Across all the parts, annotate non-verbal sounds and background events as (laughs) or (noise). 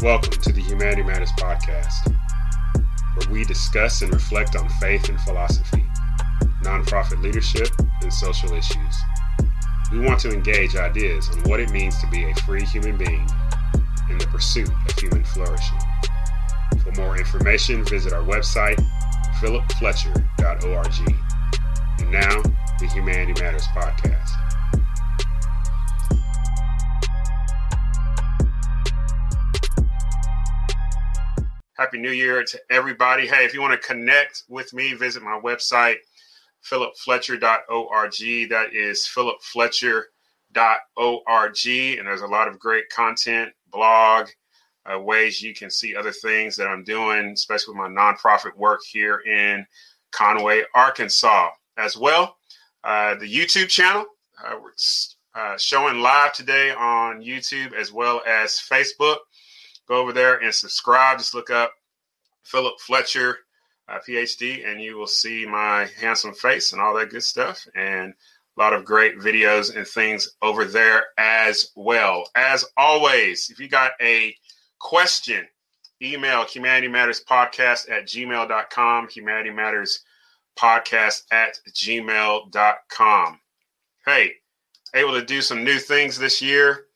Welcome to the Humanity Matters podcast, where we discuss and reflect on faith and philosophy, nonprofit leadership, and social issues. We want to engage ideas on what it means to be a free human being in the pursuit of human flourishing. For more information, visit our website, philipfletcher.org. And now, the Humanity Matters podcast. Happy New Year to everybody. Hey, if you want to connect with me, visit my website, philipfletcher.org. That is philipfletcher.org. And there's a lot of great content, blog, uh, ways you can see other things that I'm doing, especially with my nonprofit work here in Conway, Arkansas. As well, uh, the YouTube channel, uh, we're uh, showing live today on YouTube as well as Facebook go over there and subscribe. Just look up Philip Fletcher, uh, PhD, and you will see my handsome face and all that good stuff. And a lot of great videos and things over there as well. As always, if you got a question, email humanity matters podcast at gmail.com, humanity matters podcast at gmail.com. Hey, able to do some new things this year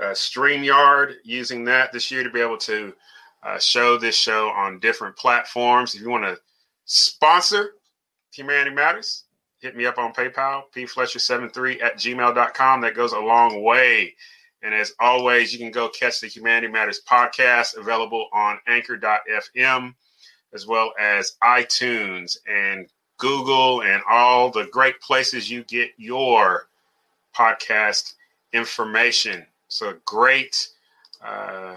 uh, StreamYard, using that this year to be able to uh, show this show on different platforms. If you want to sponsor Humanity Matters, hit me up on PayPal, pfletcher73 at gmail.com. That goes a long way. And as always, you can go catch the Humanity Matters podcast available on anchor.fm as well as iTunes and Google and all the great places you get your podcast information. So a great uh,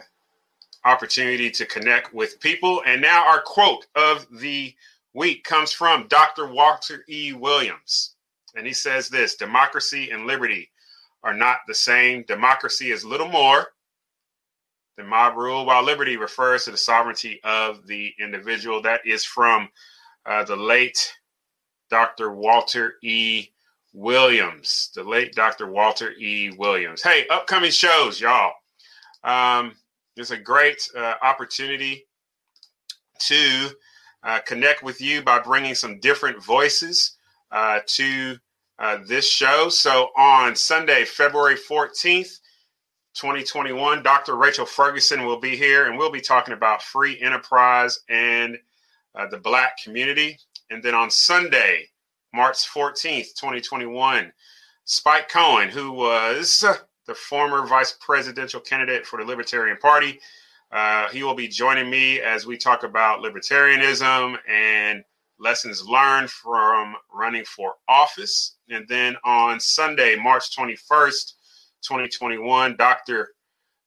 opportunity to connect with people. And now our quote of the week comes from Dr. Walter E. Williams. And he says this democracy and liberty are not the same. Democracy is little more than mob rule, while liberty refers to the sovereignty of the individual. That is from uh, the late Dr. Walter E. Williams, the late Dr. Walter E. Williams. Hey, upcoming shows, y'all. Um, it's a great uh, opportunity to uh, connect with you by bringing some different voices uh, to uh, this show. So on Sunday, February 14th, 2021, Dr. Rachel Ferguson will be here and we'll be talking about free enterprise and uh, the Black community. And then on Sunday, March 14th, 2021, Spike Cohen, who was the former vice presidential candidate for the Libertarian Party, uh, he will be joining me as we talk about libertarianism and lessons learned from running for office. And then on Sunday, March 21st, 2021, Dr.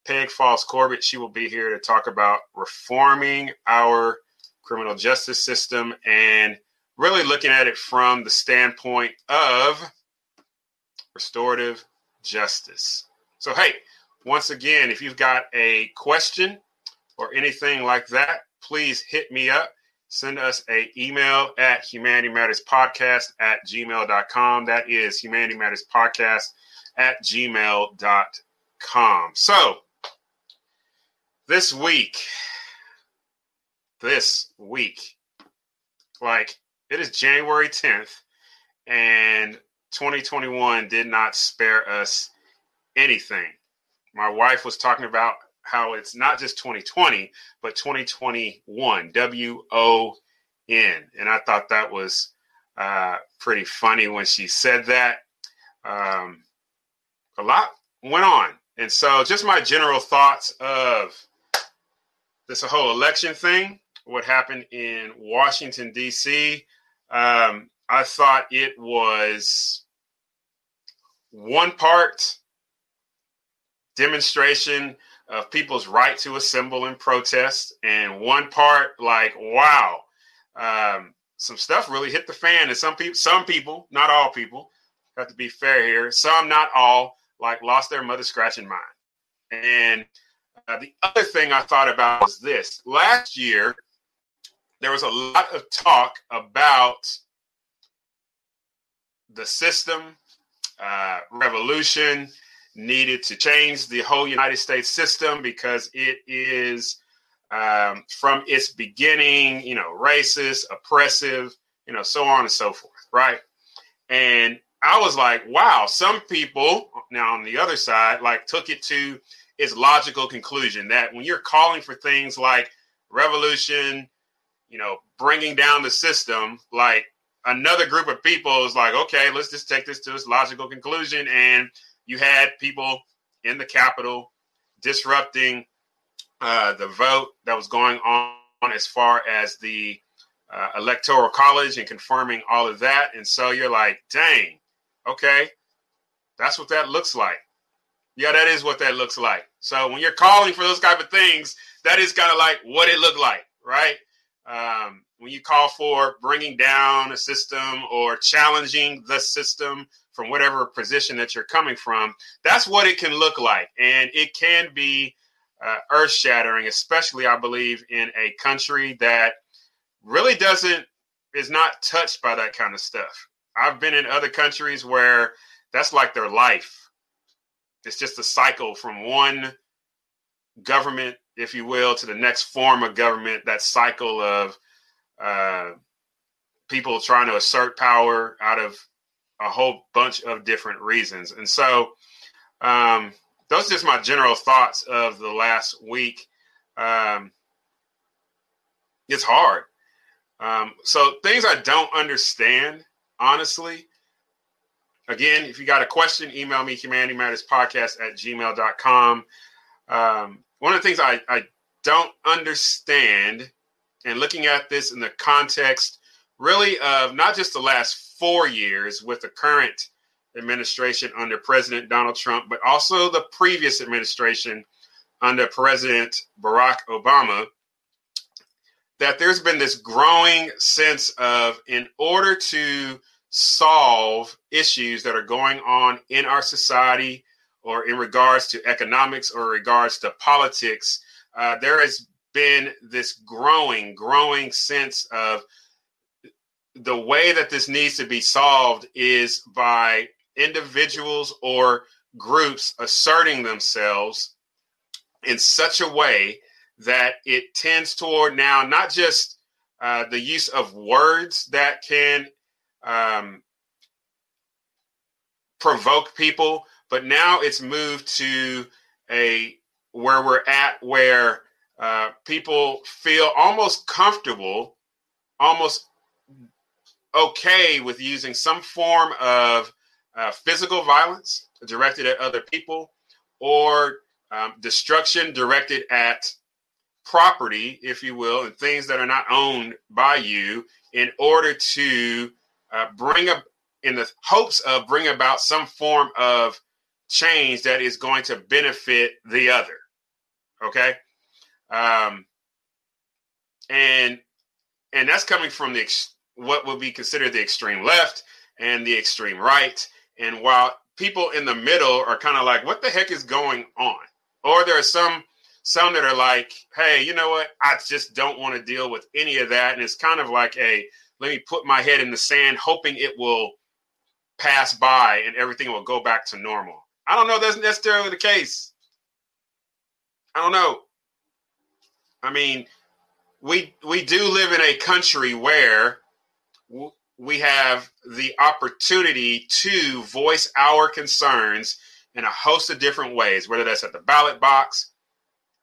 Peg Falls Corbett, she will be here to talk about reforming our criminal justice system and really looking at it from the standpoint of restorative justice. So, hey, once again, if you've got a question or anything like that, please hit me up. Send us a email at humanity matters podcast at gmail.com. That is humanity matters podcast at gmail.com. So, this week, this week, like it is January 10th, and 2021 did not spare us anything. My wife was talking about how it's not just 2020, but 2021, W O N. And I thought that was uh, pretty funny when she said that. Um, a lot went on. And so, just my general thoughts of this whole election thing, what happened in Washington, D.C., um, I thought it was one part demonstration of people's right to assemble and protest, and one part like, wow, um, some stuff really hit the fan. And some people, some people, not all people, have to be fair here. Some, not all, like lost their mother scratching mind. And uh, the other thing I thought about was this: last year there was a lot of talk about the system, uh, revolution, needed to change the whole United States system because it is um, from its beginning, you know, racist, oppressive, you know, so on and so forth, right? And I was like, wow, some people now on the other side like took it to its logical conclusion that when you're calling for things like revolution, you know, bringing down the system, like another group of people is like, okay, let's just take this to its logical conclusion. And you had people in the Capitol disrupting uh, the vote that was going on as far as the uh, electoral college and confirming all of that. And so you're like, dang, okay, that's what that looks like. Yeah, that is what that looks like. So when you're calling for those type of things, that is kind of like what it looked like, right? Um, when you call for bringing down a system or challenging the system from whatever position that you're coming from, that's what it can look like. And it can be uh, earth shattering, especially, I believe, in a country that really doesn't, is not touched by that kind of stuff. I've been in other countries where that's like their life. It's just a cycle from one government, if you will, to the next form of government. That cycle of uh, people trying to assert power out of a whole bunch of different reasons. And so, um, those are just my general thoughts of the last week. Um, it's hard. Um, so, things I don't understand honestly. Again, if you got a question, email me humanity matters podcast at gmail.com. Um, one of the things I, I don't understand, and looking at this in the context really of not just the last four years with the current administration under President Donald Trump, but also the previous administration under President Barack Obama, that there's been this growing sense of in order to solve issues that are going on in our society or in regards to economics or regards to politics, uh, there has been this growing, growing sense of the way that this needs to be solved is by individuals or groups asserting themselves in such a way that it tends toward now not just uh, the use of words that can um, provoke people, but now it's moved to a where we're at where uh, people feel almost comfortable, almost okay with using some form of uh, physical violence directed at other people or um, destruction directed at property, if you will, and things that are not owned by you in order to uh, bring up in the hopes of bring about some form of change that is going to benefit the other. Okay. Um, and and that's coming from the what would be considered the extreme left and the extreme right. And while people in the middle are kind of like, what the heck is going on? Or there are some some that are like, hey, you know what? I just don't want to deal with any of that. And it's kind of like a let me put my head in the sand, hoping it will pass by and everything will go back to normal. I don't know that's necessarily the case. I don't know. I mean, we we do live in a country where we have the opportunity to voice our concerns in a host of different ways, whether that's at the ballot box,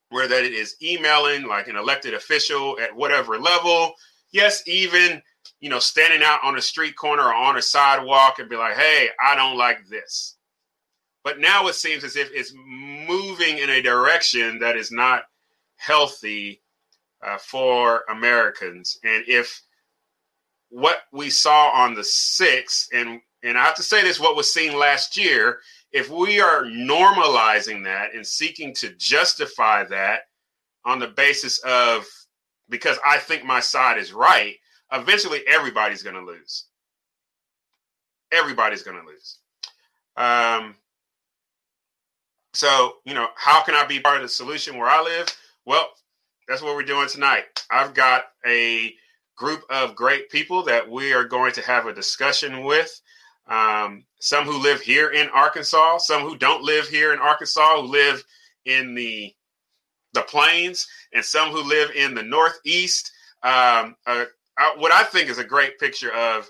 whether that it is emailing like an elected official at whatever level. Yes, even you know, standing out on a street corner or on a sidewalk and be like, hey, I don't like this. But now it seems as if it's moving in a direction that is not healthy uh, for Americans. And if what we saw on the 6th, and, and I have to say this, what was seen last year, if we are normalizing that and seeking to justify that on the basis of because I think my side is right, eventually everybody's going to lose. Everybody's going to lose. Um, so, you know, how can I be part of the solution where I live? Well, that's what we're doing tonight. I've got a group of great people that we are going to have a discussion with. um, some who live here in Arkansas, some who don't live here in Arkansas, who live in the the plains, and some who live in the Northeast. Um, uh, what I think is a great picture of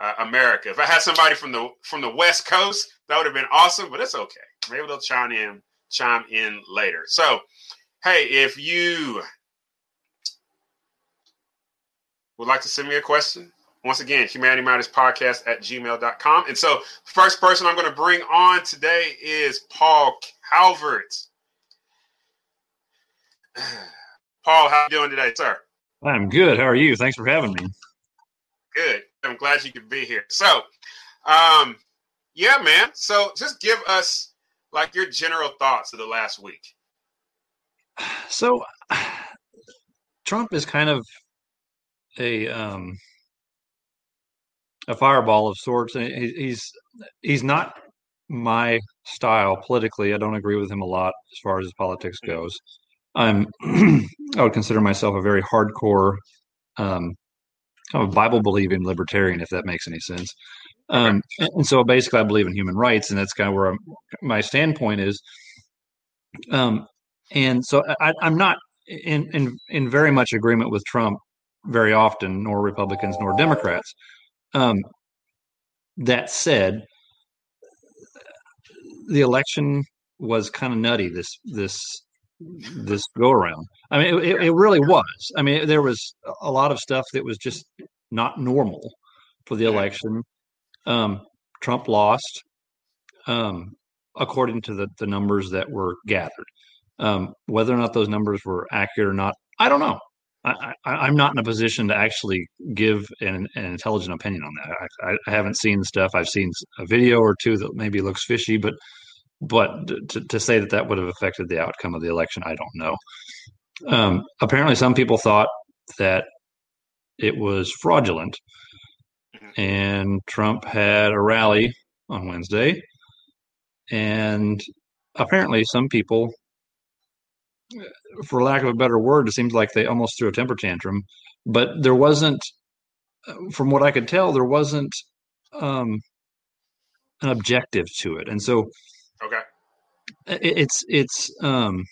uh, America. If I had somebody from the from the West Coast, that would have been awesome. But it's okay. Maybe they'll chime in chime in later. So, hey, if you would like to send me a question, once again, Humanity Matters Podcast at gmail.com. And so, first person I'm going to bring on today is Paul Calvert. (sighs) Paul, how are you doing today, sir? I'm good. How are you? Thanks for having me. Good. I'm glad you could be here. So, um, yeah, man. So, just give us like your general thoughts of the last week. So, (sighs) Trump is kind of a um, a fireball of sorts. He's he's not my style politically. I don't agree with him a lot as far as his politics goes. I'm (clears throat) I would consider myself a very hardcore um, kind of Bible believing libertarian, if that makes any sense. Um, and so basically, I believe in human rights, and that's kind of where I'm, my standpoint is. Um, and so I, am not in, in in very much agreement with Trump very often, nor Republicans nor Democrats. Um, that said, the election was kind of nutty this this this go around. I mean, it, it really was. I mean, there was a lot of stuff that was just not normal for the election. Um, Trump lost, um, according to the, the numbers that were gathered. Um, whether or not those numbers were accurate or not, I don't know. I, am not in a position to actually give an, an intelligent opinion on that. I, I, haven't seen stuff. I've seen a video or two that maybe looks fishy, but but to, to say that that would have affected the outcome of the election, I don't know. Um, apparently, some people thought that it was fraudulent, and Trump had a rally on Wednesday, and apparently, some people for lack of a better word, it seems like they almost threw a temper tantrum. But there wasn't, from what I could tell, there wasn't um, an objective to it, and so okay, it, it's it's um,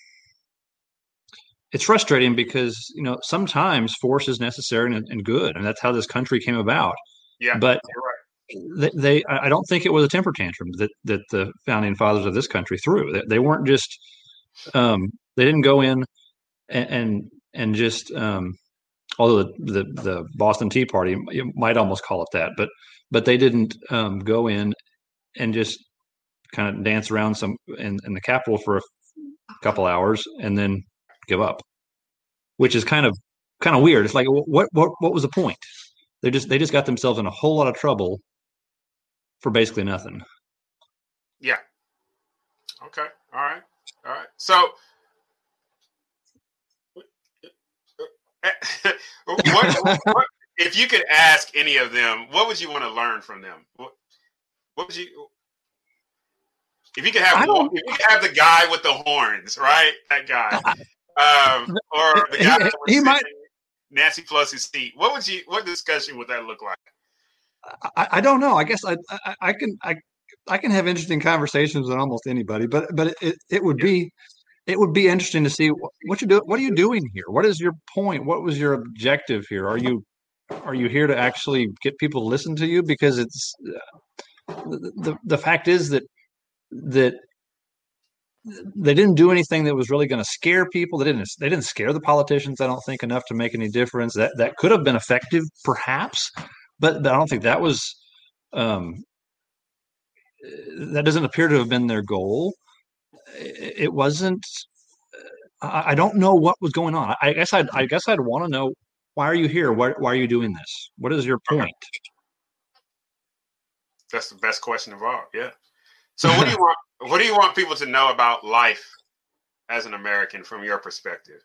it's frustrating because you know sometimes force is necessary and, and, good, and that's how this country came about. Yeah, but they, they, I don't think it was a temper tantrum that that the founding fathers of this country threw. They, they weren't just um, they didn't go in and and, and just um, although the, the, the Boston Tea Party you might almost call it that, but but they didn't um, go in and just kind of dance around some in, in the Capitol for a couple hours and then give up, which is kind of kind of weird. It's like what what what was the point? They just they just got themselves in a whole lot of trouble for basically nothing. Yeah. Okay. All right. All right. So (laughs) what, what, if you could ask any of them, what would you want to learn from them? What, what would you? If you could have, one, if you could have the guy with the horns, right? That guy, (laughs) um, or the guy he, he might Nancy Pelosi's seat. What would you? What discussion would that look like? I, I don't know. I guess I, I, I can I I can have interesting conversations with almost anybody, but but it, it would yeah. be it would be interesting to see what, what you do. What are you (laughs) doing here? What is your point? What was your objective here? Are you are you here to actually get people to listen to you? Because it's uh, the the fact is that that they didn't do anything that was really going to scare people. They didn't they didn't scare the politicians. I don't think enough to make any difference. That that could have been effective, perhaps, but, but I don't think that was. Um, that doesn't appear to have been their goal it wasn't. I don't know what was going on. I guess I'd, I guess I'd want to know why are you here? Why, why are you doing this? What is your point? That's the best question of all. Yeah. So what do you (laughs) want? What do you want people to know about life as an American from your perspective?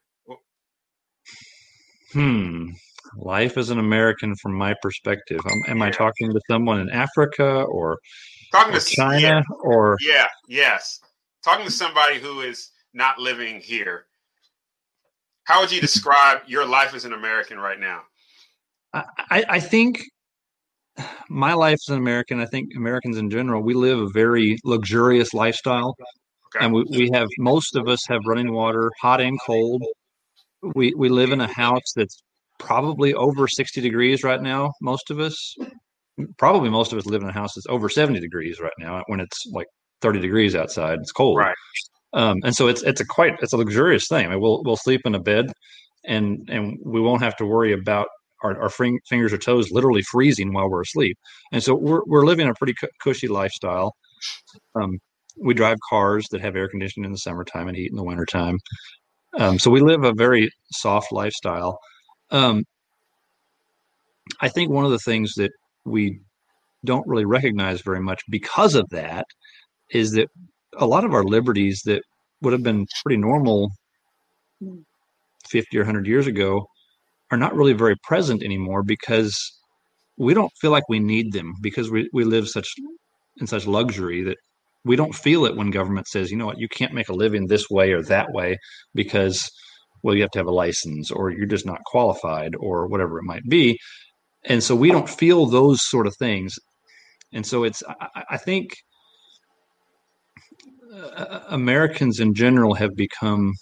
Hmm. Life as an American from my perspective. Um, am yeah. I talking to someone in Africa or, talking or to China yeah. or? Yeah. Yes talking to somebody who is not living here, how would you describe your life as an American right now? I, I think my life as an American, I think Americans in general, we live a very luxurious lifestyle. Okay. And we, we have most of us have running water, hot and cold. We we live in a house that's probably over 60 degrees right now. Most of us, probably most of us live in a house that's over 70 degrees right now when it's like 30 degrees outside. It's cold. Right. Um, and so it's it's a quite it's a luxurious thing. I mean, we'll we'll sleep in a bed, and and we won't have to worry about our, our fingers or toes literally freezing while we're asleep. And so we're we're living a pretty cushy lifestyle. Um, we drive cars that have air conditioning in the summertime and heat in the wintertime. Um, so we live a very soft lifestyle. Um, I think one of the things that we don't really recognize very much because of that is that a lot of our liberties that would have been pretty normal hmm. 50 or 100 years ago are not really very present anymore because we don't feel like we need them because we, we live such in such luxury that we don't feel it when government says, you know what, you can't make a living this way or that way because, well, you have to have a license or you're just not qualified or whatever it might be. And so we don't feel those sort of things. And so it's, I, I think uh, Americans in general have become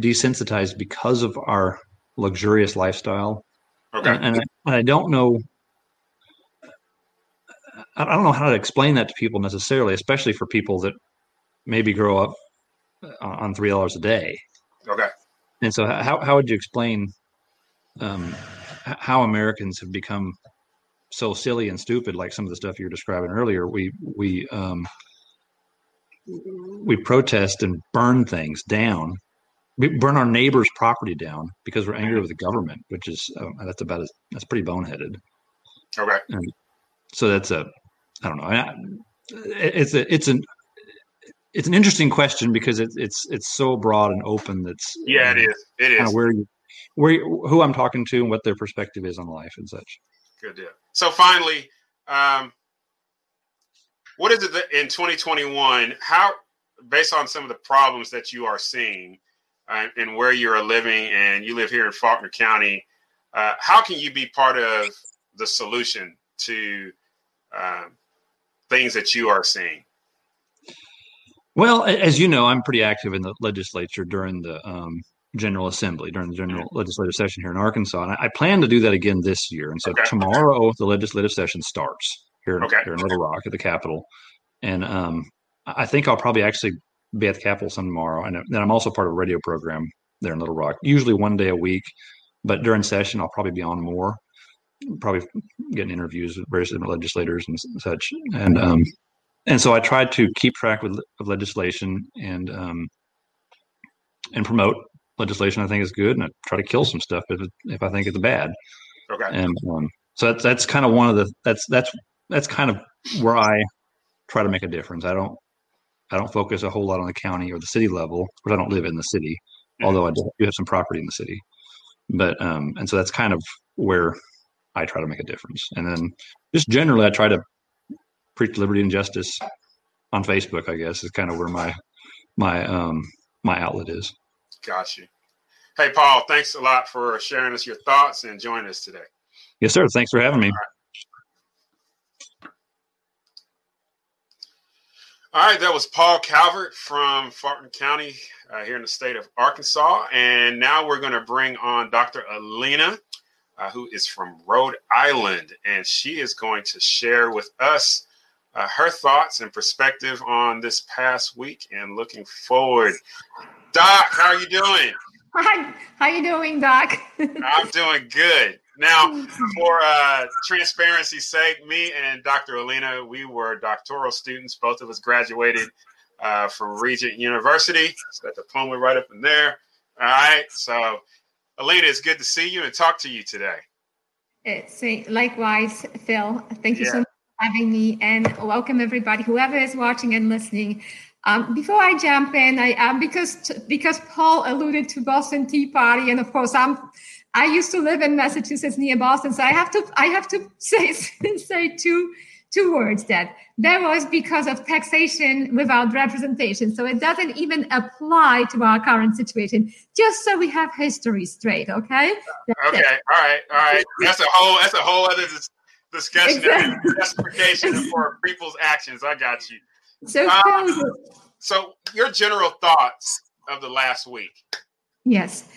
desensitized because of our luxurious lifestyle. Okay. And, and, I, and I don't know I don't know how to explain that to people necessarily, especially for people that maybe grow up on three dollars a day. Okay. And so, how how would you explain um, how Americans have become so silly and stupid, like some of the stuff you were describing earlier? We we um, we protest and burn things down. We burn our neighbor's property down because we're angry with the government, which is uh, that's about as, that's pretty boneheaded. Okay. And so that's a I don't know. It's a it's an it's an interesting question because it's it's it's so broad and open. That's yeah, it is. It is where you, where who I'm talking to and what their perspective is on life and such. Good deal. So finally, um, what is it that in 2021? How based on some of the problems that you are seeing uh, and where you're living, and you live here in Faulkner County, uh, how can you be part of the solution to um, things that you are seeing? Well, as you know, I'm pretty active in the legislature during the um, General Assembly, during the General mm-hmm. Legislative Session here in Arkansas. And I, I, plan to do that again this year. And so okay. tomorrow, the legislative session starts here, okay. here in Little Rock at the Capitol. And um, I think I'll probably actually be at the Capitol some tomorrow. And then I'm also part of a radio program there in Little Rock, usually one day a week. But during session, I'll probably be on more probably getting interviews with various legislators and such. And um, and so I tried to keep track with, of legislation and um, and promote legislation I think is good, and I try to kill some stuff if if I think it's bad. Okay. And um, so that's that's kind of one of the that's that's that's kind of where I try to make a difference. I don't I don't focus a whole lot on the county or the city level, because I don't live in the city, mm-hmm. although I do have some property in the city. But um, and so that's kind of where I try to make a difference. And then just generally, I try to preach liberty and justice on Facebook. I guess is kind of where my my um my outlet is. Gotcha. Hey, Paul, thanks a lot for sharing us your thoughts and joining us today. Yes, sir. Thanks for having me. All right, All right that was Paul Calvert from Faulkner County uh, here in the state of Arkansas. And now we're going to bring on Dr. Alina uh, who is from Rhode Island, and she is going to share with us uh, her thoughts and perspective on this past week and looking forward. Doc, how are you doing? Hi, how are you doing, Doc? (laughs) I'm doing good. Now, (laughs) for uh, transparency's sake, me and Dr. Alina, we were doctoral students. Both of us graduated uh, from Regent University. It's got diploma right up in there. All right, so Alina, it's good to see you and talk to you today. It's uh, likewise, Phil. Thank you yeah. so much for having me, and welcome everybody, whoever is watching and listening. Um, before I jump in, I um, because because Paul alluded to Boston Tea Party, and of course I'm I used to live in Massachusetts near Boston, so I have to I have to (laughs) say say two two words that that was because of taxation without representation. So it doesn't even apply to our current situation, just so we have history straight, okay? That's okay, it. all right, all right. That's a whole that's a whole other discussion exactly. justification (laughs) for people's actions. I got you. So, um, so your general thoughts of the last week. Yes.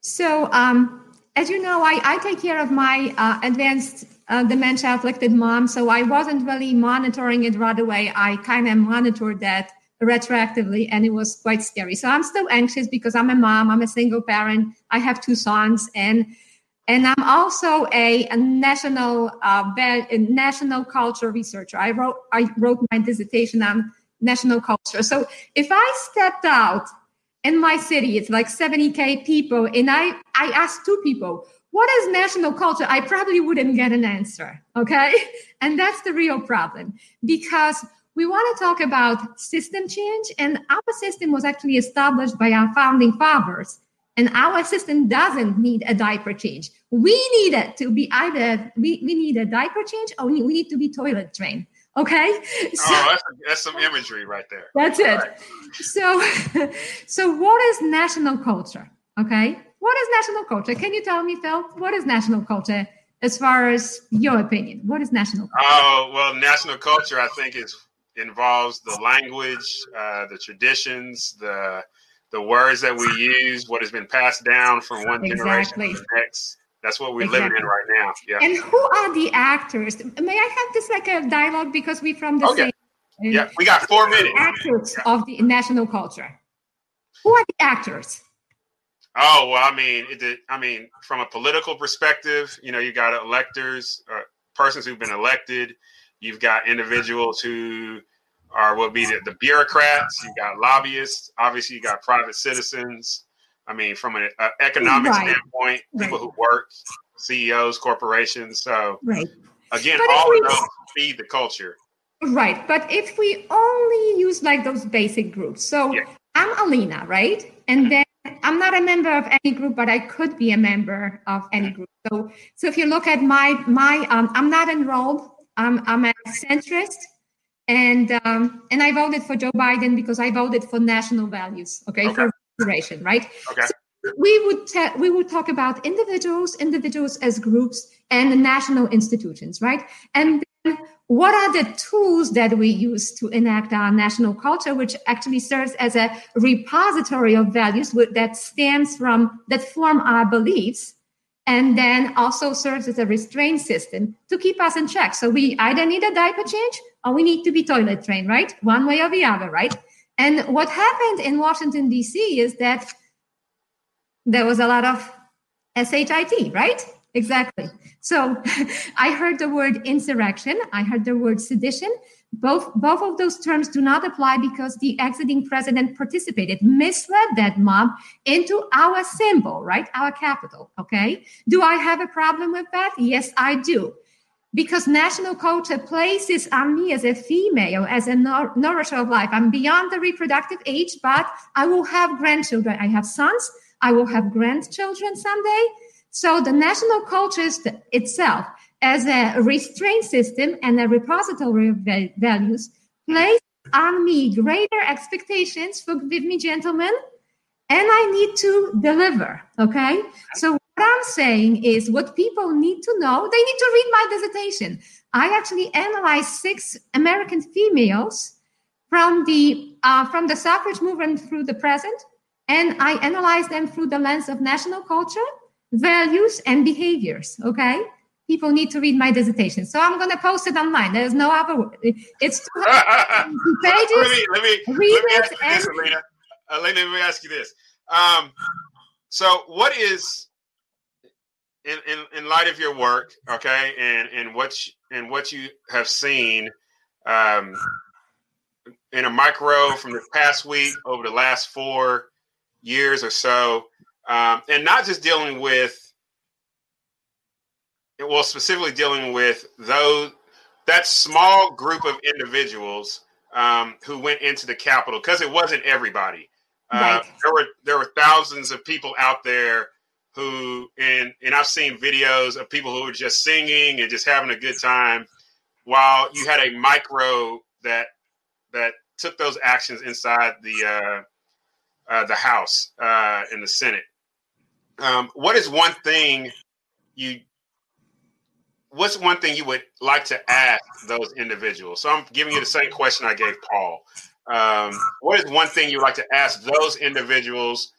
So, um, as you know, I, I take care of my uh, advanced uh, dementia afflicted mom. So I wasn't really monitoring it right away. I kind of monitored that retroactively and it was quite scary. So I'm still anxious because I'm a mom, I'm a single parent, I have two sons and and I'm also a, a national uh, a national culture researcher. I wrote I wrote my dissertation on national culture. So if I stepped out in my city, it's like 70k people, and I I asked two people, what is national culture? I probably wouldn't get an answer. Okay, (laughs) and that's the real problem because we want to talk about system change, and our system was actually established by our founding fathers. And our system doesn't need a diaper change. We need it to be either we, we need a diaper change or we need to be toilet trained. Okay. So, oh, that's, that's some imagery right there. That's it. Right. So, (laughs) so what is national culture? Okay. What is national culture? Can you tell me, Phil? What is national culture as far as your opinion? What is national culture? Oh, well, national culture, I think, is involves the language, uh, the traditions, the the words that we use, what has been passed down from one exactly. generation to the next. That's what we're exactly. living in right now. Yeah. And who are the actors? May I have this like a dialogue because we're from the oh, same. Yeah. yeah, we got four minutes. Actors yeah. of the national culture. Who are the actors? Oh well, I mean, it, I mean, from a political perspective, you know, you got electors, uh, persons who've been elected. You've got individuals who are will be the, the bureaucrats. You got lobbyists. Obviously, you got private citizens. I mean, from an uh, economic right. standpoint, people right. who work, CEOs, corporations. So, right. again, but all of those feed the culture. Right. But if we only use like those basic groups, so yeah. I'm Alina, right? And then I'm not a member of any group, but I could be a member of any group. So, so if you look at my my, um, I'm not enrolled. I'm I'm a centrist, and um, and I voted for Joe Biden because I voted for national values. Okay, okay. for restoration, right? Okay. So we would ta- we would talk about individuals, individuals as groups, and the national institutions, right? And then what are the tools that we use to enact our national culture, which actually serves as a repository of values that stems from that form our beliefs, and then also serves as a restraint system to keep us in check. So we either need a diaper change or we need to be toilet trained, right? One way or the other, right? And what happened in Washington, D.C. is that there was a lot of SHIT, right? Exactly. So (laughs) I heard the word insurrection, I heard the word sedition. Both, both of those terms do not apply because the exiting president participated, misled that mob into our symbol, right? Our capital. Okay. Do I have a problem with that? Yes, I do because national culture places on me as a female, as a nourisher of life. I'm beyond the reproductive age, but I will have grandchildren. I have sons. I will have grandchildren someday. So the national culture itself, as a restraint system and a repository of values, places on me greater expectations. Forgive me, gentlemen, and I need to deliver. Okay. So what I'm saying is what people need to know, they need to read my dissertation. I actually analyzed six American females from the uh, from the suffrage movement through the present, and I analyzed them through the lens of national culture, values, and behaviors. Okay, people need to read my dissertation, so I'm going to post it online. There's no other. It's two pages. let me let me, let me ask you this, Alina. Alina, let me ask you this. Um, so, what is in, in, in light of your work, okay, and and what you, and what you have seen, um, in a micro from the past week over the last four years or so, um, and not just dealing with, well, specifically dealing with those that small group of individuals um, who went into the Capitol because it wasn't everybody. Uh, right. There were there were thousands of people out there who and and I've seen videos of people who are just singing and just having a good time, while you had a micro that that took those actions inside the uh, uh, the House uh, and the Senate. Um, what is one thing you what's one thing you would like to ask those individuals? So I'm giving you the same question I gave Paul. Um, what is one thing you'd like to ask those individuals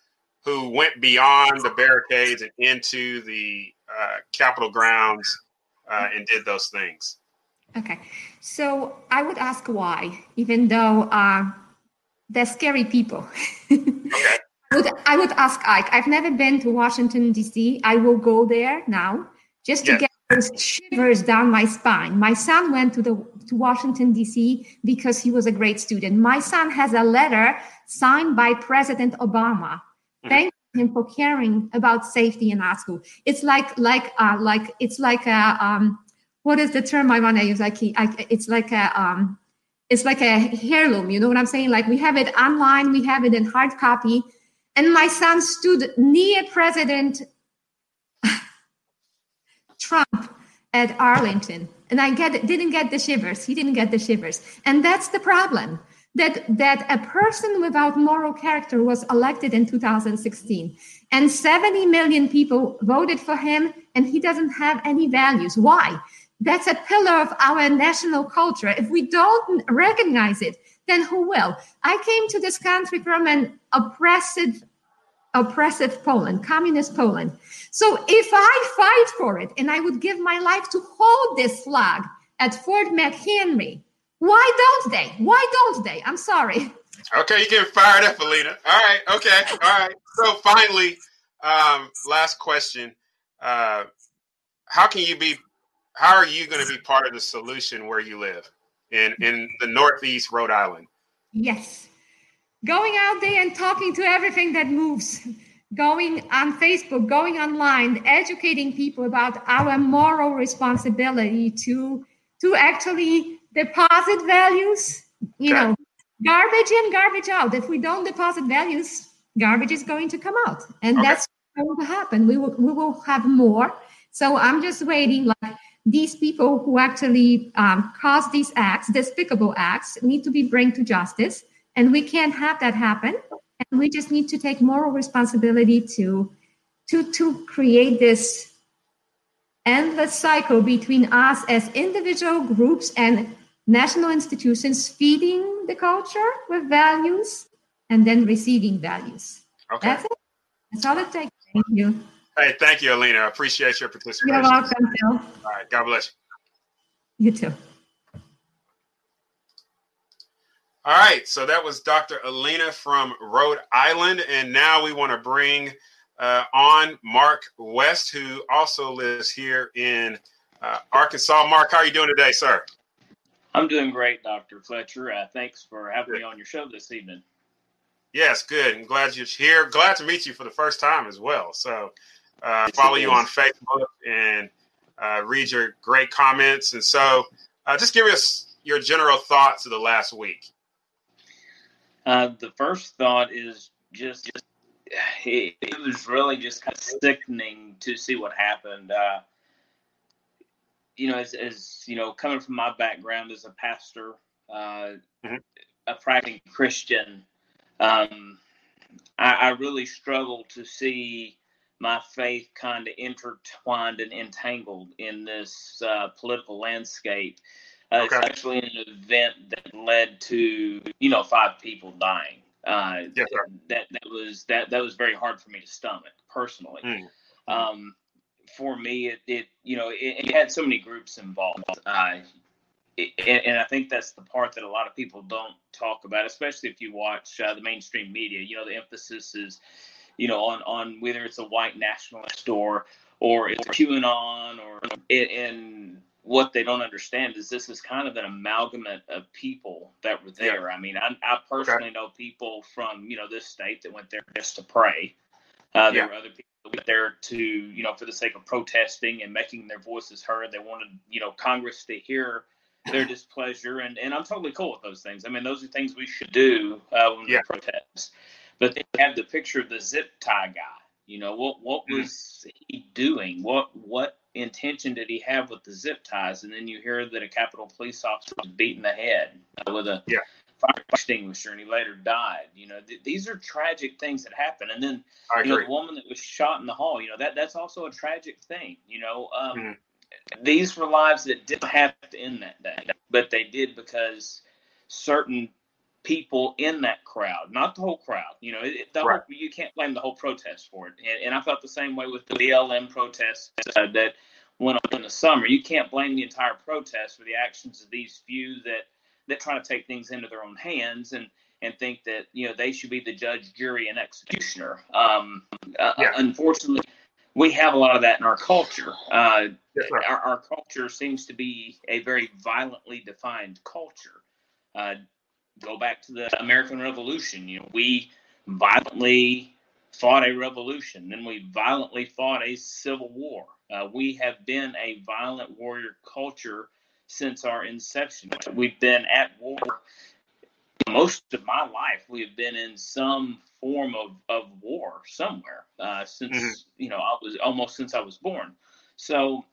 who went beyond the barricades and into the uh, Capitol grounds uh, and did those things? Okay, so I would ask why, even though uh, they're scary people. okay. (laughs) I would, I would ask Ike. I've never been to Washington, D.C. I will go there now just to yes. get those shivers down my spine. My son went to the to Washington D.C. because he was a great student. My son has a letter signed by President Obama, mm-hmm. him for caring about safety in our school. It's like like uh, like it's like a um, what is the term I want to use? Like I, it's like a um, it's like a heirloom. You know what I'm saying? Like we have it online, we have it in hard copy, and my son stood near President (laughs) Trump at Arlington. And I get didn't get the shivers. He didn't get the shivers. And that's the problem. That that a person without moral character was elected in 2016. And 70 million people voted for him, and he doesn't have any values. Why? That's a pillar of our national culture. If we don't recognize it, then who will? I came to this country from an oppressive oppressive Poland, communist Poland. So if I fight for it and I would give my life to hold this flag at Fort McHenry, why don't they? Why don't they? I'm sorry. Okay, you're getting fired up, Alina. All right, okay, all right. So finally, um, last question. Uh, how can you be how are you going to be part of the solution where you live in in the Northeast Rhode Island? Yes going out there and talking to everything that moves, going on Facebook, going online, educating people about our moral responsibility to to actually deposit values, you okay. know, garbage in, garbage out. If we don't deposit values, garbage is going to come out. And okay. that's going to happen. We will we will have more. So I'm just waiting like these people who actually um, cause these acts, despicable acts, need to be brought to justice. And we can't have that happen. And we just need to take moral responsibility to, to, to create this endless cycle between us as individual groups and national institutions feeding the culture with values and then receiving values. Okay. That's it. That's all it takes. Thank you. Hey, thank you, Alina. I appreciate your participation. You're welcome, Phil. All right. God bless you. You too. All right, so that was Dr. Alina from Rhode Island, and now we want to bring uh, on Mark West, who also lives here in uh, Arkansas. Mark, how are you doing today, sir? I'm doing great, Dr. Fletcher. Uh, thanks for having good. me on your show this evening. Yes, good. I'm glad you're here. Glad to meet you for the first time as well. So, uh, follow you on Facebook and uh, read your great comments. And so, uh, just give us your general thoughts of the last week. Uh, the first thought is just, just it, it, was really just kind of sickening to see what happened. You know, as, as, you know, coming from my background as a pastor, uh, mm-hmm. a practicing Christian, um, I, I, really struggle to see my faith kind of intertwined and entangled in this uh, political landscape uh, okay. especially in an event that led to you know five people dying. Uh, yes, that that was that that was very hard for me to stomach personally. Mm. Um, for me, it, it you know it, it, had so many groups involved, uh, it, and I think that's the part that a lot of people don't talk about, especially if you watch uh, the mainstream media. You know, the emphasis is you know on on whether it's a white nationalist or or it's QAnon or and what they don't understand is this is kind of an amalgamate of people that were there. I mean, I, I personally okay. know people from you know this state that went there just to pray. Uh, there yeah. were other people there to you know for the sake of protesting and making their voices heard. They wanted you know Congress to hear their (laughs) displeasure, and and I'm totally cool with those things. I mean, those are things we should do uh, when yeah. we protest. But they have the picture of the zip tie guy. You know what? What mm-hmm. was he doing? What what intention did he have with the zip ties? And then you hear that a Capitol police officer was beaten the head with a yeah. Fire extinguisher, and he later died. You know, th- these are tragic things that happen. And then you know, the woman that was shot in the hall. You know, that that's also a tragic thing. You know, um, mm-hmm. these were lives that didn't have to end that day, but they did because certain people in that crowd, not the whole crowd. You know, it, the right. whole, you can't blame the whole protest for it. And, and, I felt the same way with the BLM protests uh, that went on in the summer. You can't blame the entire protest for the actions of these few that that try to take things into their own hands and and think that you know they should be the judge, jury, and executioner. Um, uh, yeah. uh, unfortunately, we have a lot of that in our culture. Uh, yes, our, our, culture seems to be a very violently defined culture. Uh, go back to the American Revolution. You know, we violently fought a revolution, then we violently fought a civil war. Uh, we have been a violent warrior culture since our inception. We've been at war most of my life. We have been in some form of, of war somewhere uh, since mm-hmm. you know I was almost since I was born. So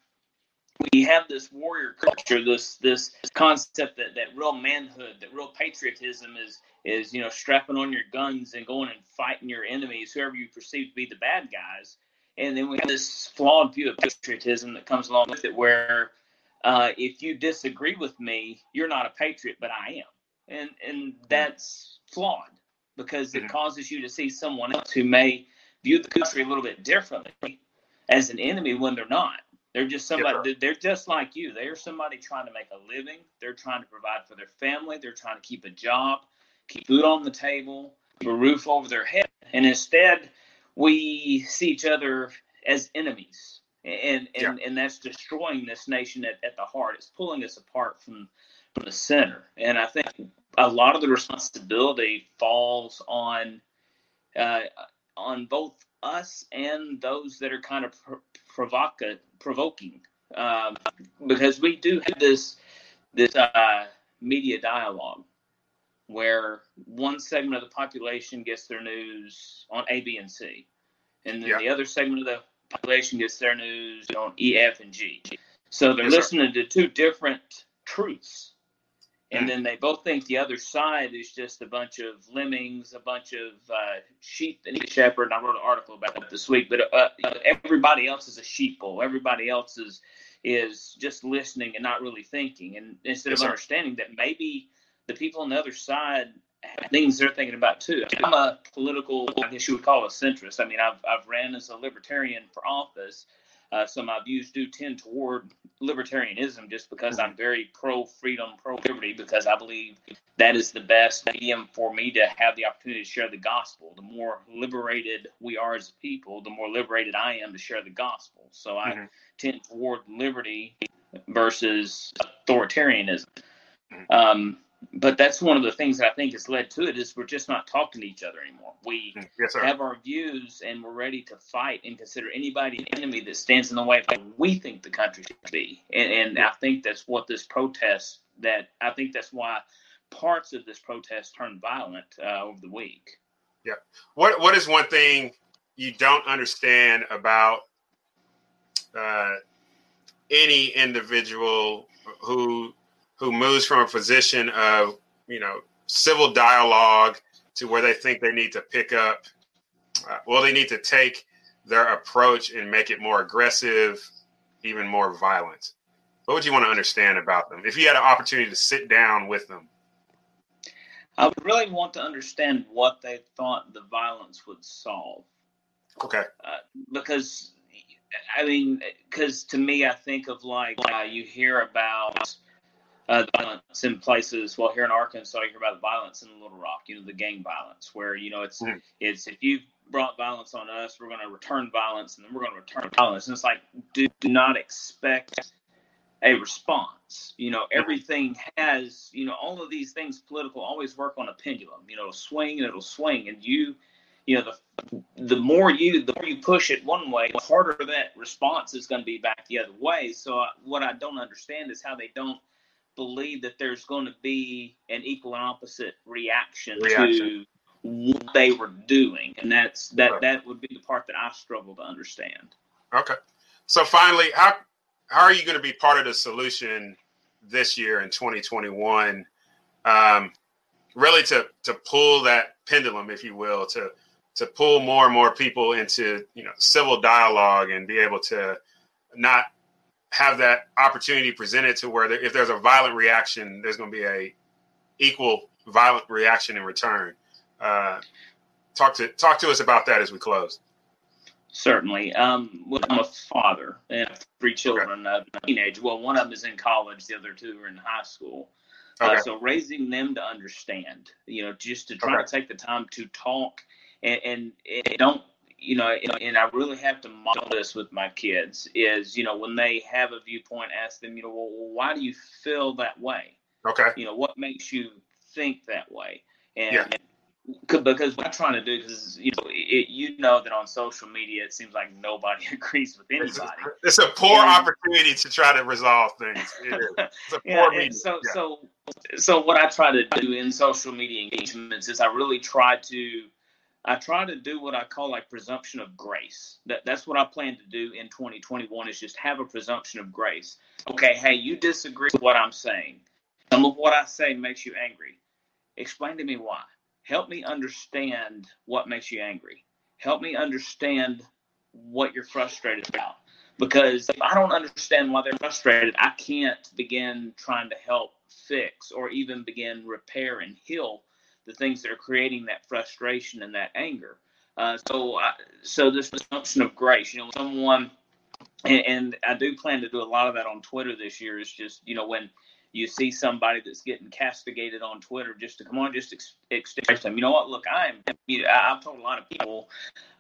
we have this warrior culture, this this concept that, that real manhood, that real patriotism is is you know strapping on your guns and going and fighting your enemies, whoever you perceive to be the bad guys. And then we have this flawed view of patriotism that comes along with it, where uh, if you disagree with me, you're not a patriot, but I am, and and that's flawed because it mm-hmm. causes you to see someone else who may view the country a little bit differently as an enemy when they're not. They're just somebody. They're just like you. They're somebody trying to make a living. They're trying to provide for their family. They're trying to keep a job, keep food on the table, keep a roof over their head. And instead, we see each other as enemies, and and yeah. and that's destroying this nation at, at the heart. It's pulling us apart from from the center. And I think a lot of the responsibility falls on uh, on both us and those that are kind of provoca- provoking um, because we do have this this uh, media dialogue where one segment of the population gets their news on A, B, and C, and then yeah. the other segment of the population gets their news on E, F, and G. So they're yes, listening sir. to two different truths and then they both think the other side is just a bunch of lemmings, a bunch of uh, sheep that need a shepherd. And I wrote an article about that this week. But uh, everybody else is a sheeple. Everybody else is is just listening and not really thinking. And instead yes, of understanding that maybe the people on the other side things they're thinking about too. I'm a political, I guess you would call a centrist. I mean, I've I've ran as a libertarian for office. Uh, so my views do tend toward libertarianism just because I'm very pro freedom, pro liberty, because I believe that is the best medium for me to have the opportunity to share the gospel. The more liberated we are as a people, the more liberated I am to share the gospel. So I mm-hmm. tend toward liberty versus authoritarianism. Um, but that's one of the things that I think has led to it is we're just not talking to each other anymore. We mm, yes, have our views and we're ready to fight and consider anybody an enemy that stands in the way of what we think the country should be. And, and I think that's what this protest that I think that's why parts of this protest turned violent uh, over the week. Yeah. What What is one thing you don't understand about uh, any individual who who moves from a position of you know civil dialogue to where they think they need to pick up uh, well they need to take their approach and make it more aggressive even more violent. What would you want to understand about them if you had an opportunity to sit down with them? I would really want to understand what they thought the violence would solve. Okay. Uh, because i mean because to me i think of like uh, you hear about uh, violence in places. Well, here in Arkansas, you hear about the violence in Little Rock. You know, the gang violence, where you know it's mm. it's if you brought violence on us, we're going to return violence, and then we're going to return violence. And it's like, do, do not expect a response. You know, everything has, you know, all of these things political always work on a pendulum. You know, it'll swing and it'll swing, and you, you know, the the more you the more you push it one way, the harder that response is going to be back the other way. So uh, what I don't understand is how they don't believe that there's going to be an equal and opposite reaction, reaction. to what they were doing, and that's that. Right. That would be the part that I struggle to understand. Okay, so finally, how how are you going to be part of the solution this year in 2021? Um, really, to to pull that pendulum, if you will, to to pull more and more people into you know civil dialogue and be able to not have that opportunity presented to where if there's a violent reaction, there's going to be a equal violent reaction in return. Uh, talk to talk to us about that as we close. Certainly. Um, well, I'm a father and three children, okay. uh, teenage. Well, one of them is in college, the other two are in high school. Uh, okay. Uh, so raising them to understand, you know, just to try okay. to take the time to talk and, and, and don't you know, and I really have to model this with my kids is, you know, when they have a viewpoint, ask them, you know, well, why do you feel that way? Okay. You know, what makes you think that way? And yeah. because what I'm trying to do, because you know, it, you know that on social media, it seems like nobody (laughs) agrees with anybody. It's a, poor and, opportunity to try to resolve things. (laughs) It's a poor yeah, So, yeah. so, so what I try to do in social media engagements is I really try to I try to do what I call like presumption of grace. That that's what I plan to do in 2021 is just have a presumption of grace. Okay, hey, you disagree with what I'm saying. Some of what I say makes you angry. Explain to me why. Help me understand what makes you angry. Help me understand what you're frustrated about. Because if I don't understand why they're frustrated, I can't begin trying to help fix or even begin repair and heal the things that are creating that frustration and that anger. Uh, so, I, so this presumption of grace, you know, someone, and, and, I do plan to do a lot of that on Twitter this year. Is just you know when you see somebody that's getting castigated on Twitter, just to come on, just ex- express them. You know what? Look, I'm. You know, I've told a lot of people,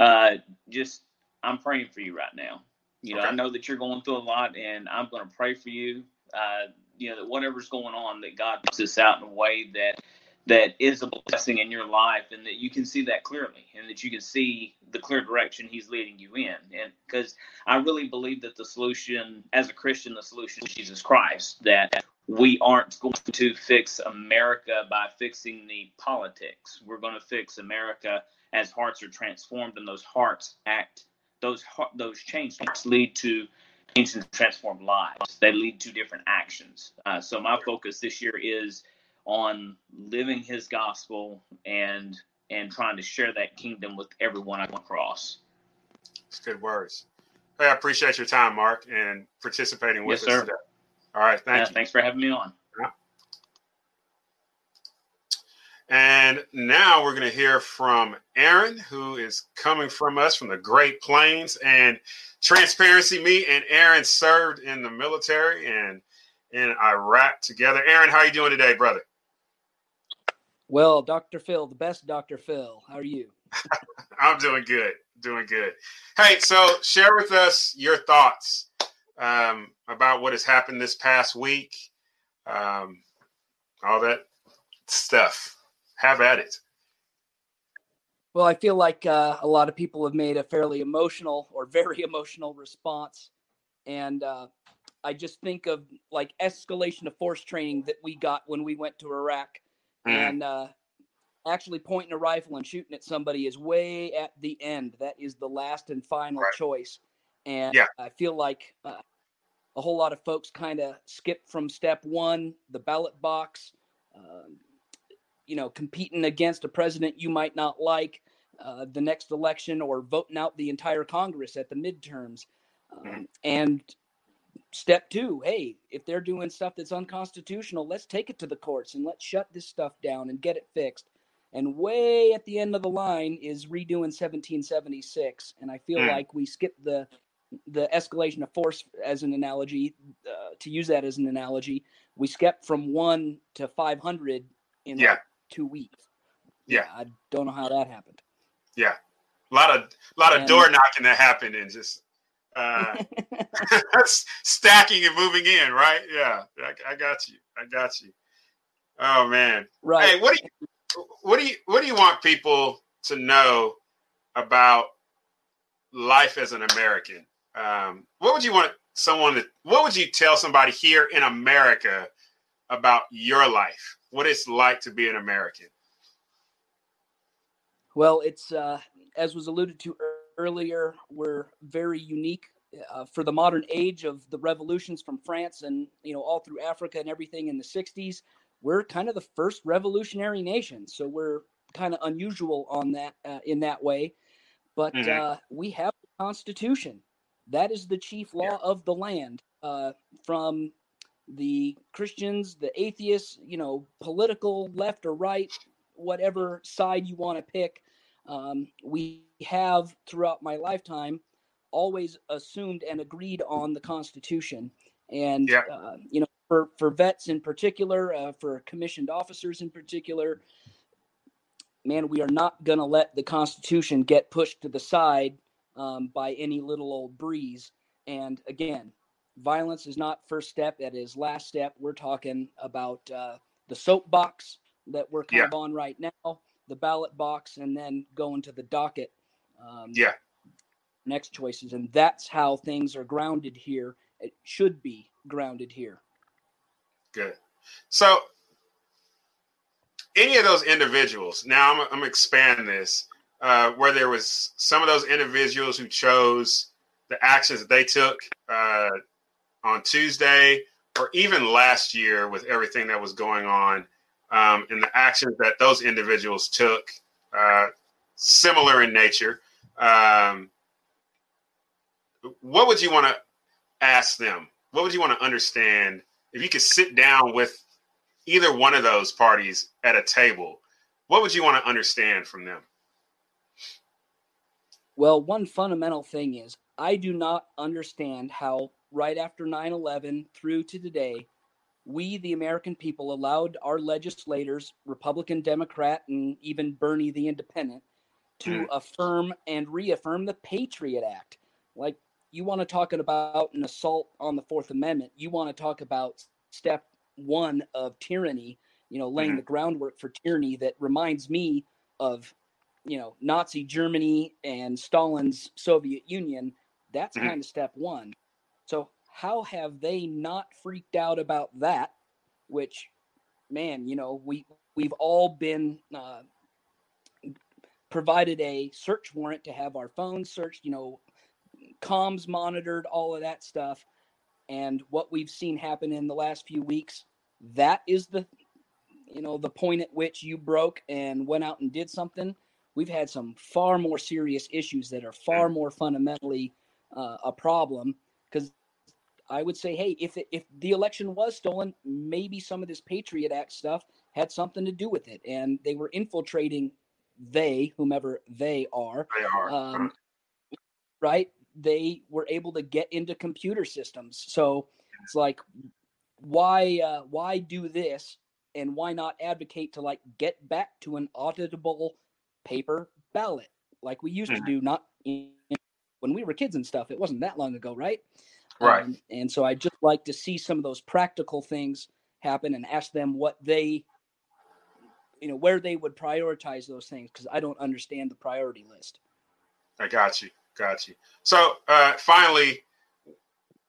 uh, just I'm praying for you right now. You know, okay. I know that you're going through a lot, and I'm going to pray for you. Uh, you know that whatever's going on, that God puts this out in a way that that is a blessing in your life and that you can see that clearly and that you can see the clear direction he's leading you in. And because i really believe that the solution as a christian the solution is jesus christ that we aren't going to fix america by fixing the politics. We're going to fix america as hearts are transformed and those hearts act those those changes lead to change and transformed lives. They lead to different actions. Uh, so my focus this year is on living his gospel and and trying to share that kingdom with everyone I come across. It's good words. Hey, I appreciate your time, Mark, and participating with yes, us sir. today. All right, thank yeah, you. Thanks for having me on. And now we're going to hear from Aaron, who is coming from us from the Great Plains. And transparency, me and Aaron served in the military and in Iraq together. Aaron, how are you doing today, brother? Well, Dr. Phil, the best Dr. Phil. How are you? (laughs) I'm doing good. Doing good. Hey, so share with us your thoughts um, about what has happened this past week, um, all that stuff. Have at it. Well, I feel like uh, a lot of people have made a fairly emotional or very (laughs) emotional response. And uh, I just think of like escalation of force training that we got when we went to Iraq. And uh, actually pointing a rifle and shooting at somebody is way at the end. That is the last and final right. choice. And yeah. I feel like uh, a whole lot of folks kind of skip from step one, the ballot box, uh, you know, competing against a president you might not like uh, the next election or voting out the entire Congress at the midterms. Um, mm. And step two hey if they're doing stuff that's unconstitutional let's take it to the courts and let's shut this stuff down and get it fixed and way at the end of the line is redoing 1776 and i feel mm. like we skipped the the escalation of force as an analogy uh, to use that as an analogy we skipped from 1 to 500 in yeah. like two weeks yeah. yeah. i don't know how that happened yeah a lot of a lot of and, door knocking that happened and just uh, (laughs) (laughs) stacking and moving in, right? Yeah, I, I, got you. I got you. Oh man, right? Hey, what do you what do you what do you want people to know about life as an American? Um, what would you want someone to? What would you tell somebody here in America about your life? What it's like to be an American? Well, it's uh, as was alluded to earlier, we're very unique uh, for the modern age of the revolutions from France and you know all through Africa and everything in the 60s. We're kind of the first revolutionary nation, so we're kind of unusual on that uh, in that way. But mm-hmm. uh, we have the Constitution, That is the chief law yeah. of the land. Uh, from the Christians, the atheists, you know, political left or right, whatever side you want to pick. Um, we have throughout my lifetime always assumed and agreed on the Constitution. And, yeah. uh, you know, for, for vets in particular, uh, for commissioned officers in particular, man, we are not going to let the Constitution get pushed to the side um, by any little old breeze. And again, violence is not first step; that is last step. We're talking about uh, the soapbox that we're kind yeah. of on right now, the ballot box, and then going to the docket. Um, yeah. Next choices, and that's how things are grounded here. It should be grounded here. Good. So, any of those individuals. Now, I'm, I'm going to expand this. Uh, where there was some of those individuals who chose the actions that they took uh, on Tuesday, or even last year with everything that was going on, um, and the actions that those individuals took, uh, similar in nature. Um, what would you want to ask them? What would you want to understand if you could sit down with either one of those parties at a table? What would you want to understand from them? Well, one fundamental thing is I do not understand how, right after 9 11 through to today, we, the American people, allowed our legislators, Republican, Democrat, and even Bernie the Independent, to mm. affirm and reaffirm the Patriot Act. Like, you want to talk about an assault on the Fourth Amendment, you want to talk about step one of tyranny, you know, laying mm. the groundwork for tyranny that reminds me of you know Nazi Germany and Stalin's Soviet Union, that's mm-hmm. kind of step one. So how have they not freaked out about that? Which, man, you know we we've all been uh, provided a search warrant to have our phones searched, you know, comms monitored, all of that stuff. And what we've seen happen in the last few weeks, that is the you know the point at which you broke and went out and did something we've had some far more serious issues that are far more fundamentally uh, a problem. Because I would say, hey, if it, if the election was stolen, maybe some of this Patriot Act stuff had something to do with it, and they were infiltrating they, whomever they are. They are. Um, right? They were able to get into computer systems. So it's like, why uh, why do this, and why not advocate to like get back to an auditable paper ballot like we used mm-hmm. to do not in, when we were kids and stuff it wasn't that long ago right right. Um, and so i just like to see some of those practical things happen and ask them what they you know where they would prioritize those things because i don't understand the priority list. I got you got you. So uh finally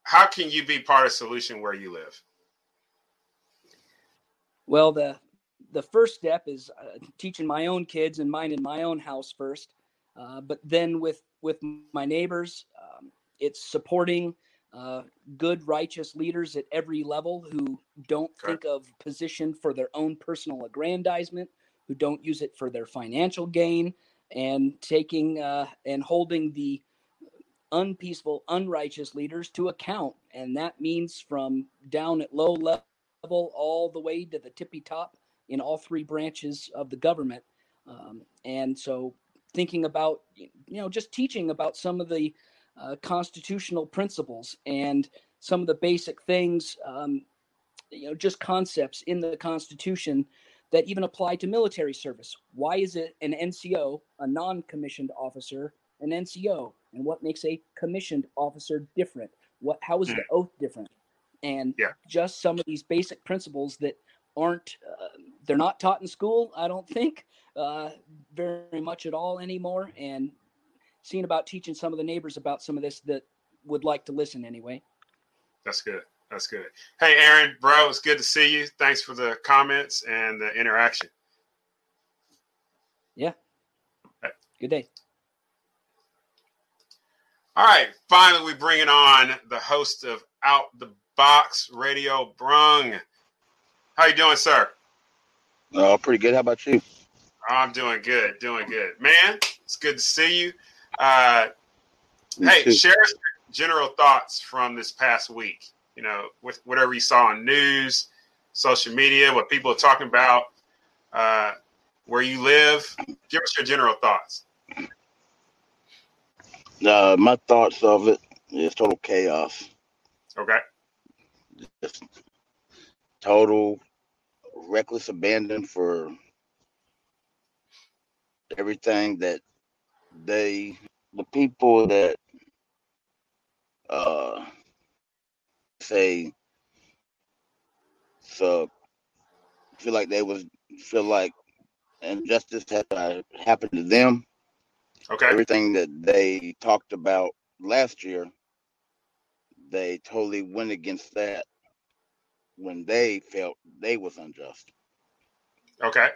how can you be part of solution where you live? Well the the first step is uh, teaching my own kids and mine in my own house first. Uh, but then with with my neighbors, um, it's supporting uh, good, righteous leaders at every level who don't think of position for their own personal aggrandizement, who don't use it for their financial gain, and taking uh, and holding the unpeaceful, unrighteous leaders to account. And that means from down at low level all the way to the tippy top in all three branches of the government. Um, and so thinking about, you know, just teaching about some of the uh, constitutional principles and some of the basic things, um, you know, just concepts in the Constitution that even apply to military service. Why is it an NCO, a non commissioned officer, an NCO? And what makes a commissioned officer different? What, how is the hmm. oath different? And yeah. just some of these basic principles that aren't uh, they're not taught in school i don't think uh, very much at all anymore and seeing about teaching some of the neighbors about some of this that would like to listen anyway that's good that's good hey aaron bro it's good to see you thanks for the comments and the interaction yeah good day all right finally we bring it on the host of out the box radio brung how you doing, sir? Oh, pretty good. How about you? I'm doing good, doing good, man. It's good to see you. Uh, hey, share general thoughts from this past week? You know, with whatever you saw on news, social media, what people are talking about, uh, where you live. Give us your general thoughts. Uh, my thoughts of it is total chaos. Okay. Just total reckless abandon for everything that they, the people that uh, say so feel like they was feel like injustice had uh, happened to them. Okay. Everything that they talked about last year, they totally went against that when they felt they was unjust. Okay.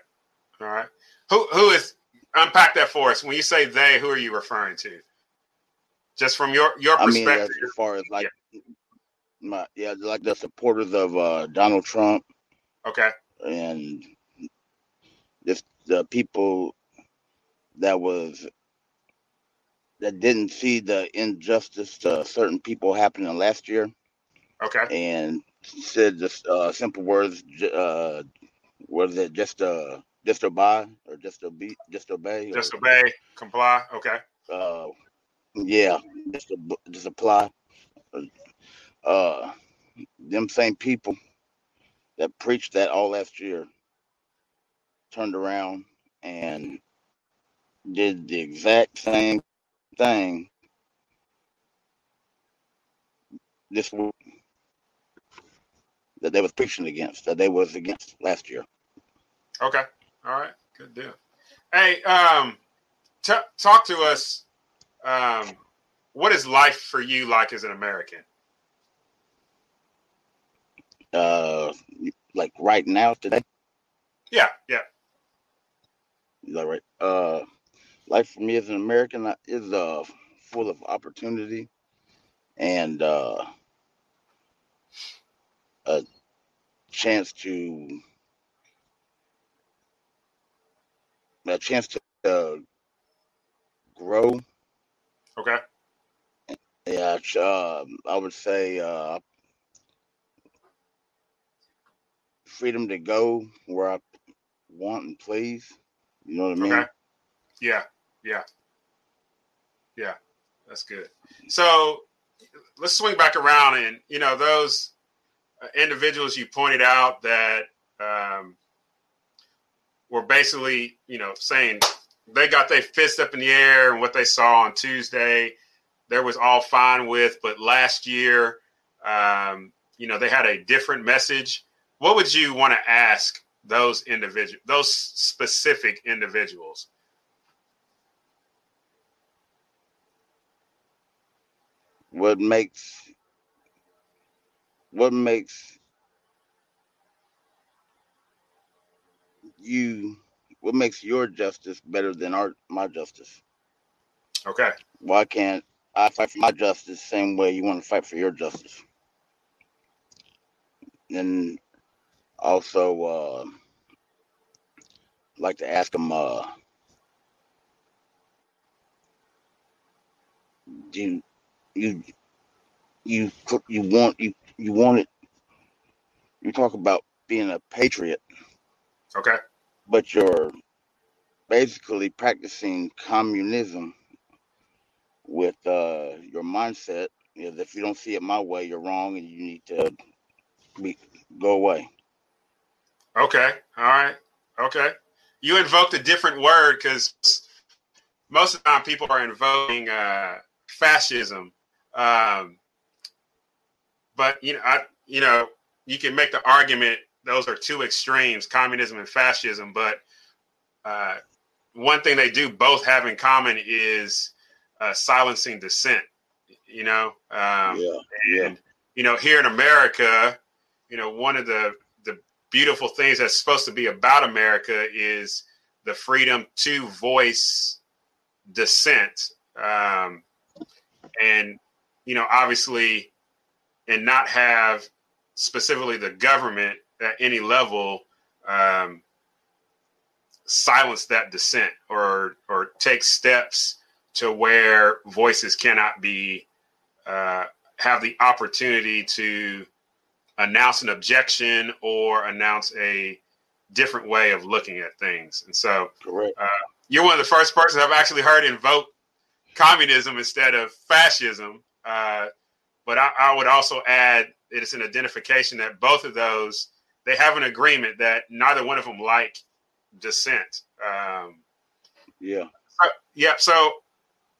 All right. Who who is unpack that for us? When you say they, who are you referring to? Just from your your I mean, perspective. as, far as like my yeah, like the supporters of uh, Donald Trump okay. and just the people that was that didn't see the injustice to certain people happening last year Okay. and said just uh, simple words. Uh, was it just uh just obey or just obey just obey? Just or, obey, comply. Okay. uh, yeah, just just apply. Uh, them same people that preached that all last year turned around and did the exact same thing this week that they was preaching against, that they was against last year. Okay. All right. Good deal. Hey, um, t- talk to us. Um, what is life for you like as an American? Uh, like right now today, Yeah. Yeah. is that right? Uh, life for me as an American uh, is uh full of opportunity and uh a chance to a chance to uh, grow. Okay. Yeah, um, I would say uh, freedom to go where I want and please. You know what I mean? Okay. Yeah. Yeah. Yeah. That's good. So let's swing back around and, you know, those uh, individuals you pointed out that um, were basically, you know, saying they got their fist up in the air and what they saw on Tuesday, there was all fine with, but last year, um, you know, they had a different message. What would you want to ask those individual, those specific individuals? What makes what makes you what makes your justice better than our my justice? Okay. Why can't I fight for my justice the same way you want to fight for your justice? And also uh like to ask them uh do you you you you want you you want it you talk about being a patriot Okay. But you're basically practicing communism with uh, your mindset if you don't see it my way, you're wrong, and you need to be, go away. Okay. All right. Okay. You invoked a different word because most of the time people are invoking uh, fascism. Um, but you know, I you know, you can make the argument those are two extremes, communism and fascism. But uh, one thing they do both have in common is uh, silencing dissent. You know, um, yeah, yeah, and you know, here in America, you know, one of the the beautiful things that's supposed to be about America is the freedom to voice dissent, um, and you know, obviously, and not have specifically the government at any level um, silence that dissent or or take steps to where voices cannot be uh, have the opportunity to announce an objection or announce a different way of looking at things. And so, Uh, you're one of the first persons I've actually heard invoke communism instead of fascism. Uh, but I, I, would also add it's an identification that both of those they have an agreement that neither one of them like dissent. Um, yeah. Uh, yeah. So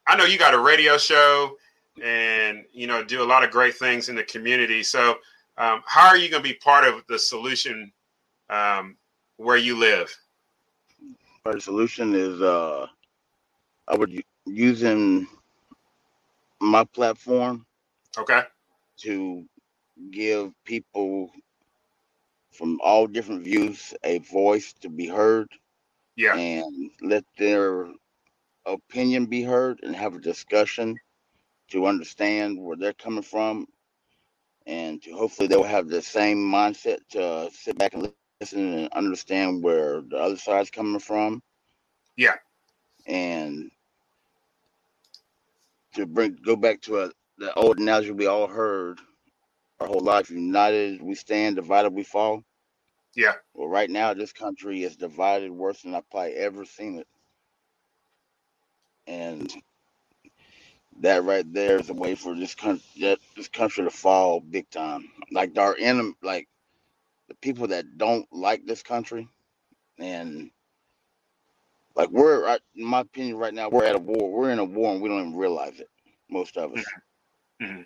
I know you got a radio show and you know do a lot of great things in the community. So um, how are you going to be part of the solution um, where you live? The solution is uh, I would using my platform. Okay. To give people from all different views a voice to be heard. Yeah. And let their opinion be heard and have a discussion to understand where they're coming from and to hopefully they'll have the same mindset to sit back and listen and understand where the other side's coming from. Yeah. And to bring go back to a the old analogy we all heard our whole life united we stand divided we fall yeah. Well right now this country is divided worse than i've probably ever seen it. And that right there is a way for this country this country to fall big time. Like our enemy like the people that don't like this country and like we're in my opinion right now we're at a war we're in a war and we don't even realize it most of us. Mm-hmm.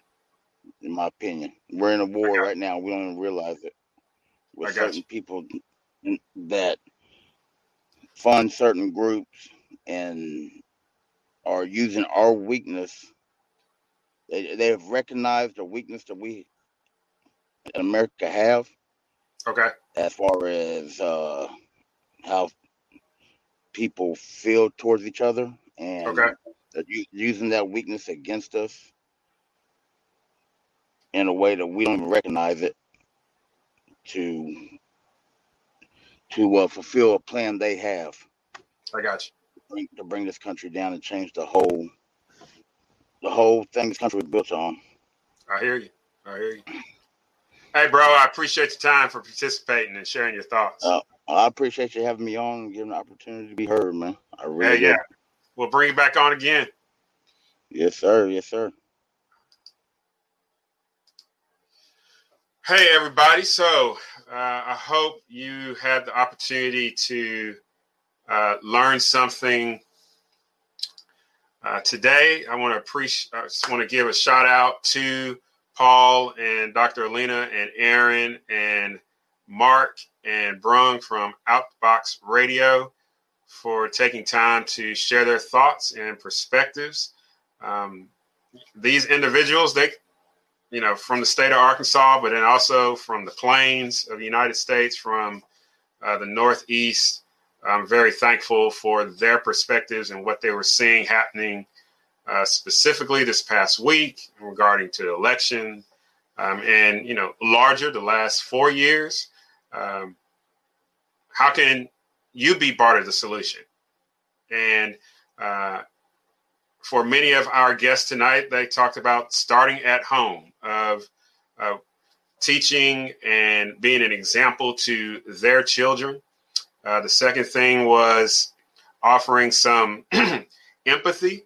in my opinion we're in a war right now we don't even realize it with certain you. people that fund certain groups and are using our weakness they, they have recognized the weakness that we in america have okay as far as uh how people feel towards each other and okay. using that weakness against us in a way that we don't even recognize it to to uh, fulfill a plan they have. I got you. To bring, to bring this country down and change the whole the whole thing this country was built on. I hear you. I hear you. Hey, bro, I appreciate your time for participating and sharing your thoughts. Uh, I appreciate you having me on and giving the opportunity to be heard, man. I really yeah, yeah. We'll bring you back on again. Yes, sir. Yes, sir. Hey, everybody. So uh, I hope you had the opportunity to uh, learn something uh, today. I want to appreciate. I just want to give a shout out to Paul and Dr. Alina and Aaron and Mark and Brung from Outbox Radio for taking time to share their thoughts and perspectives. Um, these individuals, they, you know, from the state of Arkansas, but then also from the plains of the United States, from uh, the Northeast. I'm very thankful for their perspectives and what they were seeing happening uh, specifically this past week regarding to the election um, and, you know, larger the last four years um, how can you be part of the solution? And uh, for many of our guests tonight, they talked about starting at home, of uh, teaching and being an example to their children. Uh, the second thing was offering some (clears throat) empathy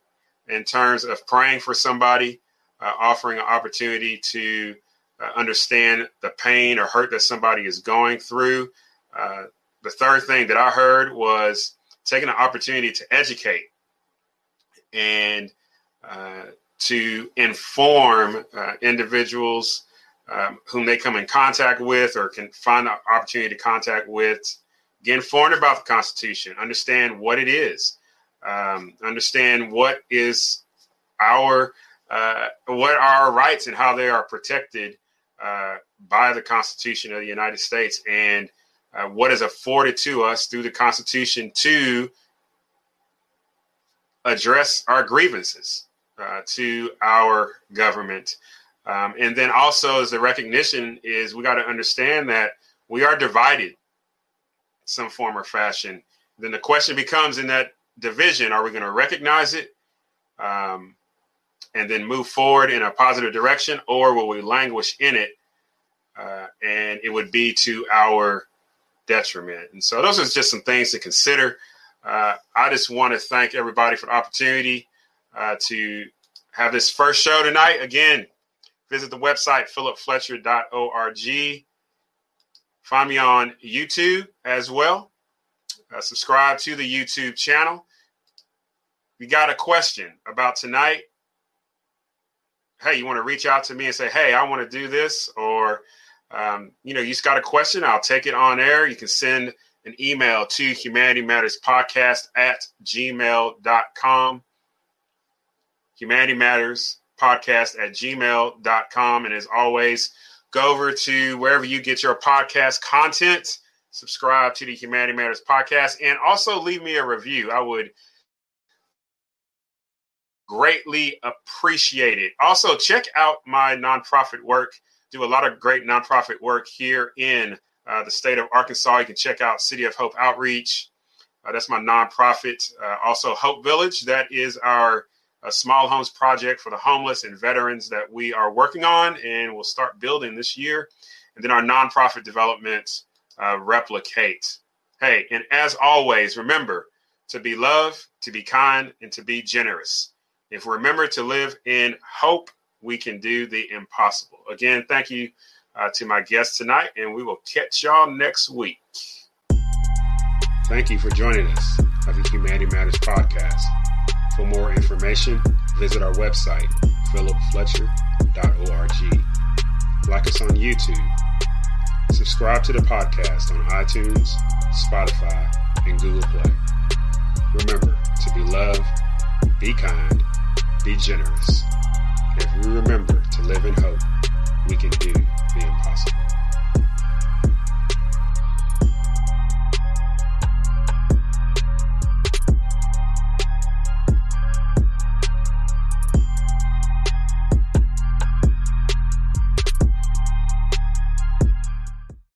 in terms of praying for somebody, uh, offering an opportunity to uh, understand the pain or hurt that somebody is going through. Uh, the third thing that I heard was taking an opportunity to educate and uh, to inform uh, individuals um, whom they come in contact with or can find an opportunity to contact with. Get informed about the Constitution, understand what it is, um, understand what is our uh, what are our rights and how they are protected uh, by the Constitution of the United States and uh, what is afforded to us through the Constitution to address our grievances uh, to our government. Um, and then also, as the recognition is, we got to understand that we are divided some form or fashion. Then the question becomes in that division are we going to recognize it? Um, and then move forward in a positive direction, or will we languish in it uh, and it would be to our detriment? And so, those are just some things to consider. Uh, I just want to thank everybody for the opportunity uh, to have this first show tonight. Again, visit the website philipfletcher.org. Find me on YouTube as well. Uh, subscribe to the YouTube channel. We got a question about tonight. Hey, you want to reach out to me and say, hey, I want to do this? Or, um, you know, you just got a question, I'll take it on air. You can send an email to humanity matters podcast at gmail.com. Humanity matters podcast at gmail.com. And as always, go over to wherever you get your podcast content, subscribe to the Humanity Matters podcast, and also leave me a review. I would greatly appreciate it. Also, check out my nonprofit work. Do a lot of great nonprofit work here in uh, the state of Arkansas. You can check out City of Hope Outreach. Uh, that's my nonprofit. Uh, also, Hope Village. That is our uh, small homes project for the homeless and veterans that we are working on and will start building this year. And then our nonprofit development uh, replicate. Hey, and as always, remember to be love, to be kind, and to be generous. If we remember to live in hope, we can do the impossible. Again, thank you uh, to my guests tonight, and we will catch y'all next week. Thank you for joining us on the Humanity Matters podcast. For more information, visit our website, philipfletcher.org. Like us on YouTube. Subscribe to the podcast on iTunes, Spotify, and Google Play. Remember to be loved, be kind, be generous. If we remember to live in hope, we can do the impossible.